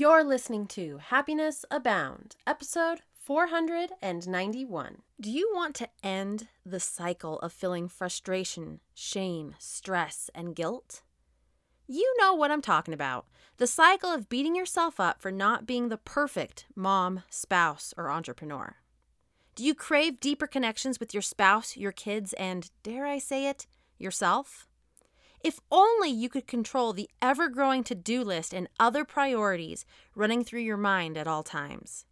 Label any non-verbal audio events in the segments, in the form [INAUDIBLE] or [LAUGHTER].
You're listening to Happiness Abound, episode 491. Do you want to end the cycle of feeling frustration, shame, stress, and guilt? You know what I'm talking about. The cycle of beating yourself up for not being the perfect mom, spouse, or entrepreneur. Do you crave deeper connections with your spouse, your kids, and, dare I say it, yourself? If only you could control the ever growing to do list and other priorities running through your mind at all times.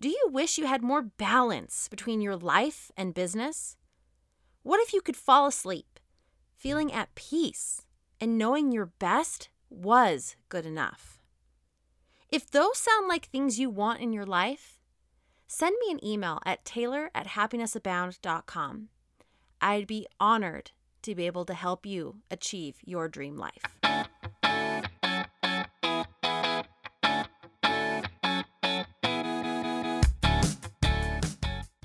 Do you wish you had more balance between your life and business? What if you could fall asleep, feeling at peace, and knowing your best was good enough? If those sound like things you want in your life, send me an email at taylor at happinessabound.com. I'd be honored to be able to help you achieve your dream life.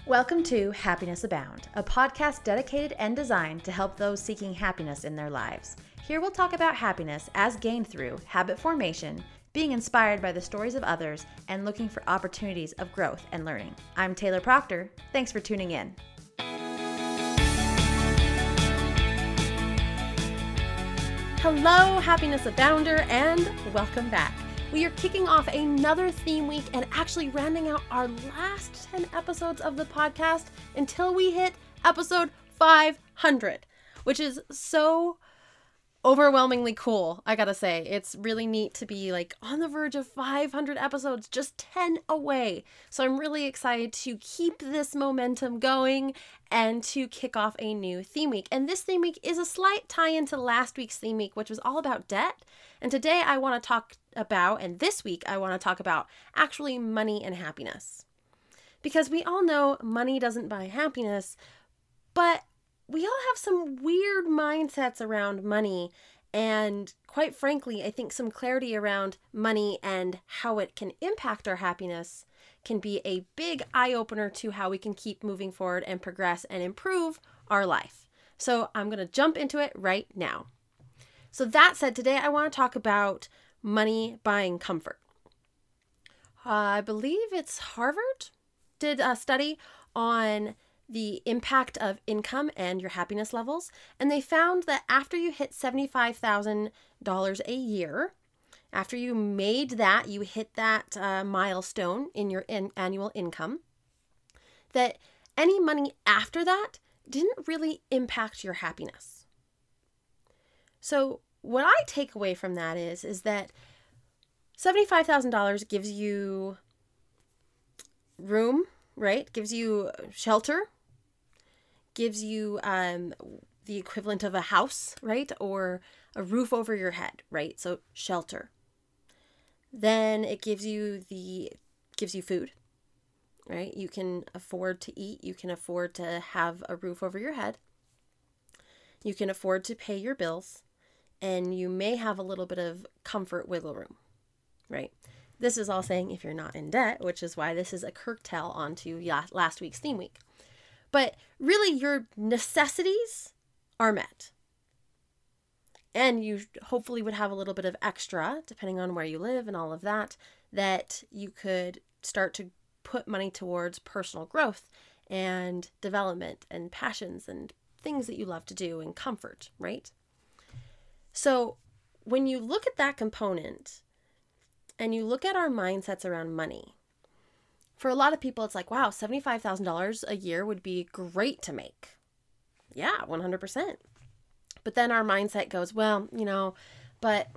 Welcome to Happiness Abound, a podcast dedicated and designed to help those seeking happiness in their lives. Here we'll talk about happiness as gained through habit formation, being inspired by the stories of others, and looking for opportunities of growth and learning. I'm Taylor Proctor. Thanks for tuning in. Hello, Happiness Abounder, and welcome back. We are kicking off another theme week and actually rounding out our last 10 episodes of the podcast until we hit episode 500, which is so overwhelmingly cool, I gotta say. It's really neat to be like on the verge of 500 episodes, just 10 away. So I'm really excited to keep this momentum going and to kick off a new theme week. And this theme week is a slight tie into last week's theme week, which was all about debt. And today I wanna talk about, and this week I wanna talk about actually money and happiness. Because we all know money doesn't buy happiness, but we all have some weird mindsets around money. And quite frankly, I think some clarity around money and how it can impact our happiness can be a big eye opener to how we can keep moving forward and progress and improve our life. So I'm going to jump into it right now. So, that said, today I want to talk about money buying comfort. Uh, I believe it's Harvard did a study on the impact of income and your happiness levels. And they found that after you hit $75,000 a year, after you made that, you hit that uh, milestone in your in- annual income, that any money after that didn't really impact your happiness. So, what I take away from that is is that $75,000 gives you room, right? Gives you shelter, gives you um, the equivalent of a house, right? Or a roof over your head, right? So shelter. Then it gives you the gives you food, right? You can afford to eat, you can afford to have a roof over your head. You can afford to pay your bills, and you may have a little bit of comfort wiggle room, right? This is all saying if you're not in debt, which is why this is a curtail onto last week's theme week. But really, your necessities are met. And you hopefully would have a little bit of extra, depending on where you live and all of that, that you could start to put money towards personal growth and development and passions and things that you love to do and comfort, right? So when you look at that component and you look at our mindsets around money, for a lot of people, it's like, wow, $75,000 a year would be great to make. Yeah, 100%. But then our mindset goes, well, you know, but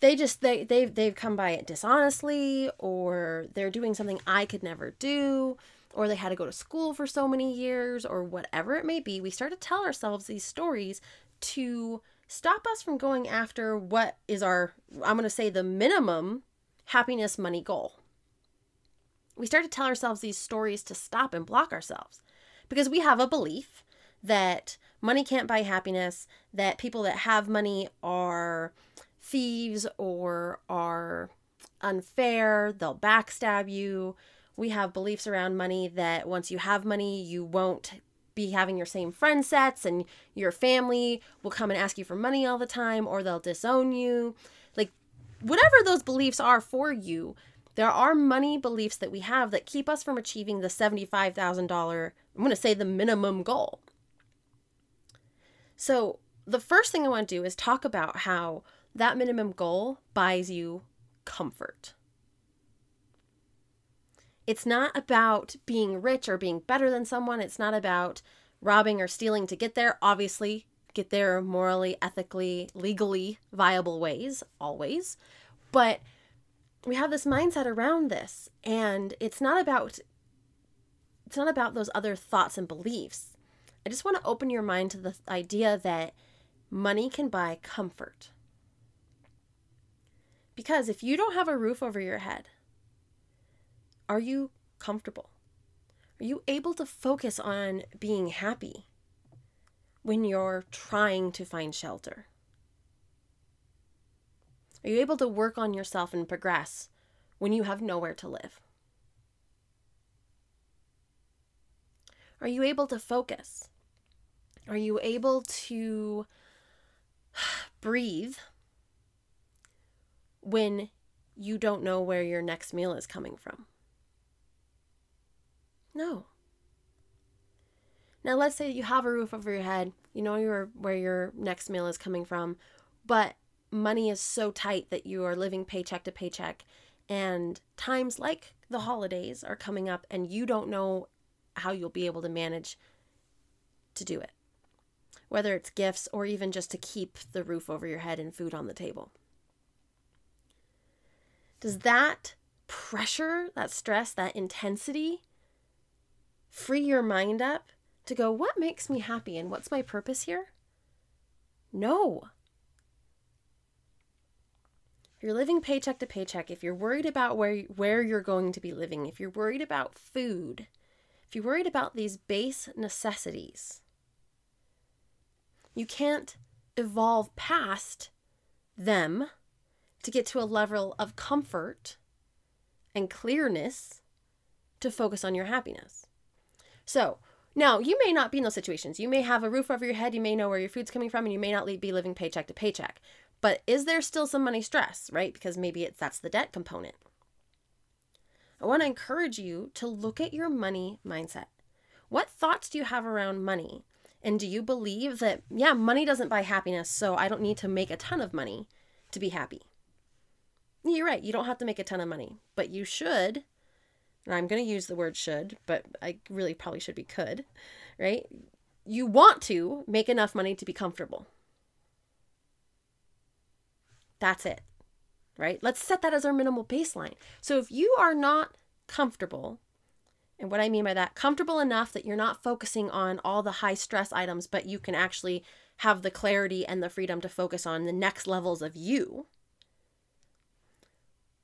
they just they they've they've come by it dishonestly or they're doing something I could never do or they had to go to school for so many years or whatever it may be. We start to tell ourselves these stories to stop us from going after what is our I'm going to say the minimum happiness money goal we start to tell ourselves these stories to stop and block ourselves because we have a belief that money can't buy happiness, that people that have money are thieves or are unfair, they'll backstab you. We have beliefs around money that once you have money, you won't be having your same friend sets and your family will come and ask you for money all the time or they'll disown you Like whatever those beliefs are for you, there are money beliefs that we have that keep us from achieving the $75,000, I'm going to say the minimum goal. So, the first thing I want to do is talk about how that minimum goal buys you comfort. It's not about being rich or being better than someone. It's not about robbing or stealing to get there. Obviously, get there morally, ethically, legally viable ways, always. But we have this mindset around this, and it's not about it's not about those other thoughts and beliefs. I just want to open your mind to the idea that money can buy comfort. Because if you don't have a roof over your head, are you comfortable? Are you able to focus on being happy when you're trying to find shelter? Are you able to work on yourself and progress when you have nowhere to live? Are you able to focus? Are you able to [SIGHS] breathe when you don't know where your next meal is coming from? No. Now, let's say you have a roof over your head, you know where your next meal is coming from, but money is so tight that you are living paycheck to paycheck, and times like the holidays are coming up, and you don't know how you'll be able to manage to do it, whether it's gifts or even just to keep the roof over your head and food on the table. Does that pressure, that stress, that intensity free your mind up to go, what makes me happy and what's my purpose here? No. If you're living paycheck to paycheck, if you're worried about where, where you're going to be living, if you're worried about food, if you're worried about these base necessities, you can't evolve past them to get to a level of comfort and clearness to focus on your happiness. So, now, you may not be in those situations. You may have a roof over your head, you may know where your food's coming from, and you may not be living paycheck to paycheck. But is there still some money stress, right? Because maybe it's that's the debt component. I want to encourage you to look at your money mindset. What thoughts do you have around money? And do you believe that, yeah, money doesn't buy happiness, so I don't need to make a ton of money to be happy? You're right, you don't have to make a ton of money, but you should and I'm going to use the word should, but I really probably should be could, right? You want to make enough money to be comfortable. That's it, right? Let's set that as our minimal baseline. So if you are not comfortable, and what I mean by that, comfortable enough that you're not focusing on all the high stress items, but you can actually have the clarity and the freedom to focus on the next levels of you.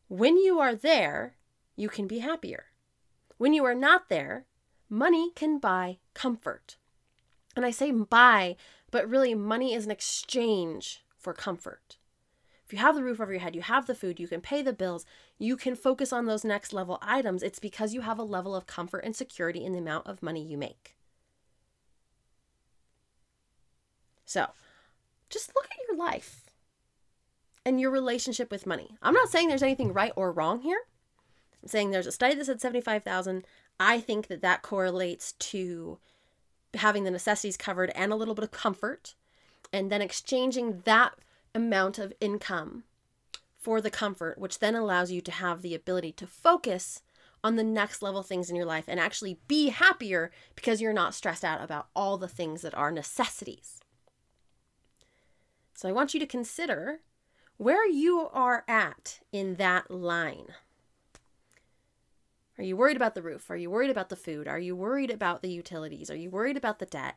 When you are there, you can be happier. When you are not there, money can buy comfort. And I say buy, but really, money is an exchange for comfort. If you have the roof over your head, you have the food, you can pay the bills, you can focus on those next level items. It's because you have a level of comfort and security in the amount of money you make. So, just look at your life and your relationship with money. I'm not saying there's anything right or wrong here. Saying there's a study that said 75,000. I think that that correlates to having the necessities covered and a little bit of comfort, and then exchanging that amount of income for the comfort, which then allows you to have the ability to focus on the next level things in your life and actually be happier because you're not stressed out about all the things that are necessities. So I want you to consider where you are at in that line. Are you worried about the roof? Are you worried about the food? Are you worried about the utilities? Are you worried about the debt?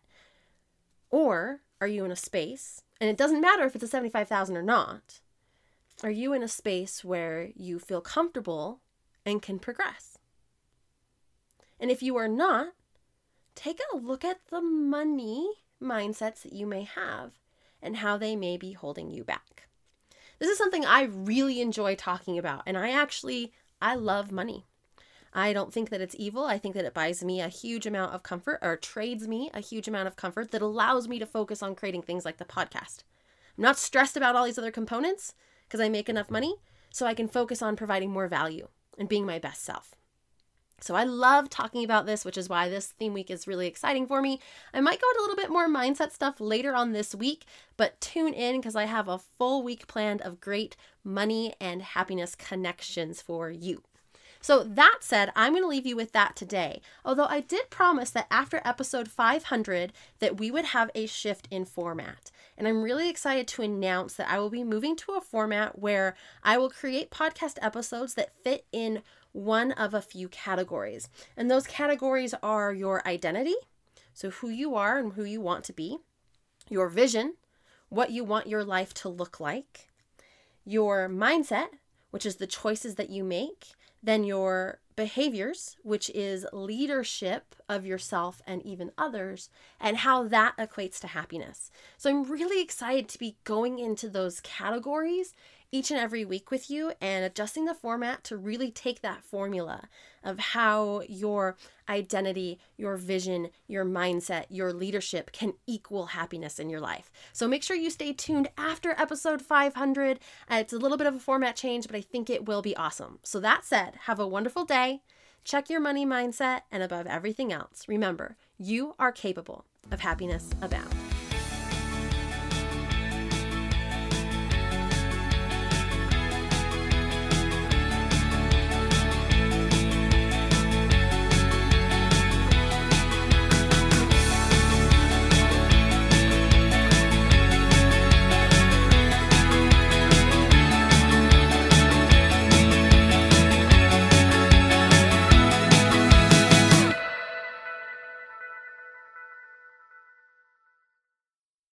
Or are you in a space, and it doesn't matter if it's a 75,000 or not. Are you in a space where you feel comfortable and can progress? And if you are not, take a look at the money mindsets that you may have and how they may be holding you back. This is something I really enjoy talking about, and I actually I love money. I don't think that it's evil. I think that it buys me a huge amount of comfort or trades me a huge amount of comfort that allows me to focus on creating things like the podcast. I'm not stressed about all these other components because I make enough money. so I can focus on providing more value and being my best self. So I love talking about this, which is why this theme week is really exciting for me. I might go into a little bit more mindset stuff later on this week, but tune in because I have a full week planned of great money and happiness connections for you. So, that said, I'm going to leave you with that today. Although I did promise that after episode 500 that we would have a shift in format. And I'm really excited to announce that I will be moving to a format where I will create podcast episodes that fit in one of a few categories. And those categories are your identity, so who you are and who you want to be, your vision, what you want your life to look like, your mindset, which is the choices that you make, then your behaviors, which is leadership of yourself and even others, and how that equates to happiness. So I'm really excited to be going into those categories each and every week with you and adjusting the format to really take that formula of how your identity, your vision, your mindset, your leadership can equal happiness in your life. So make sure you stay tuned after episode 500. Uh, it's a little bit of a format change, but I think it will be awesome. So that said, have a wonderful day. Check your money mindset, and above everything else, remember you are capable of happiness abound.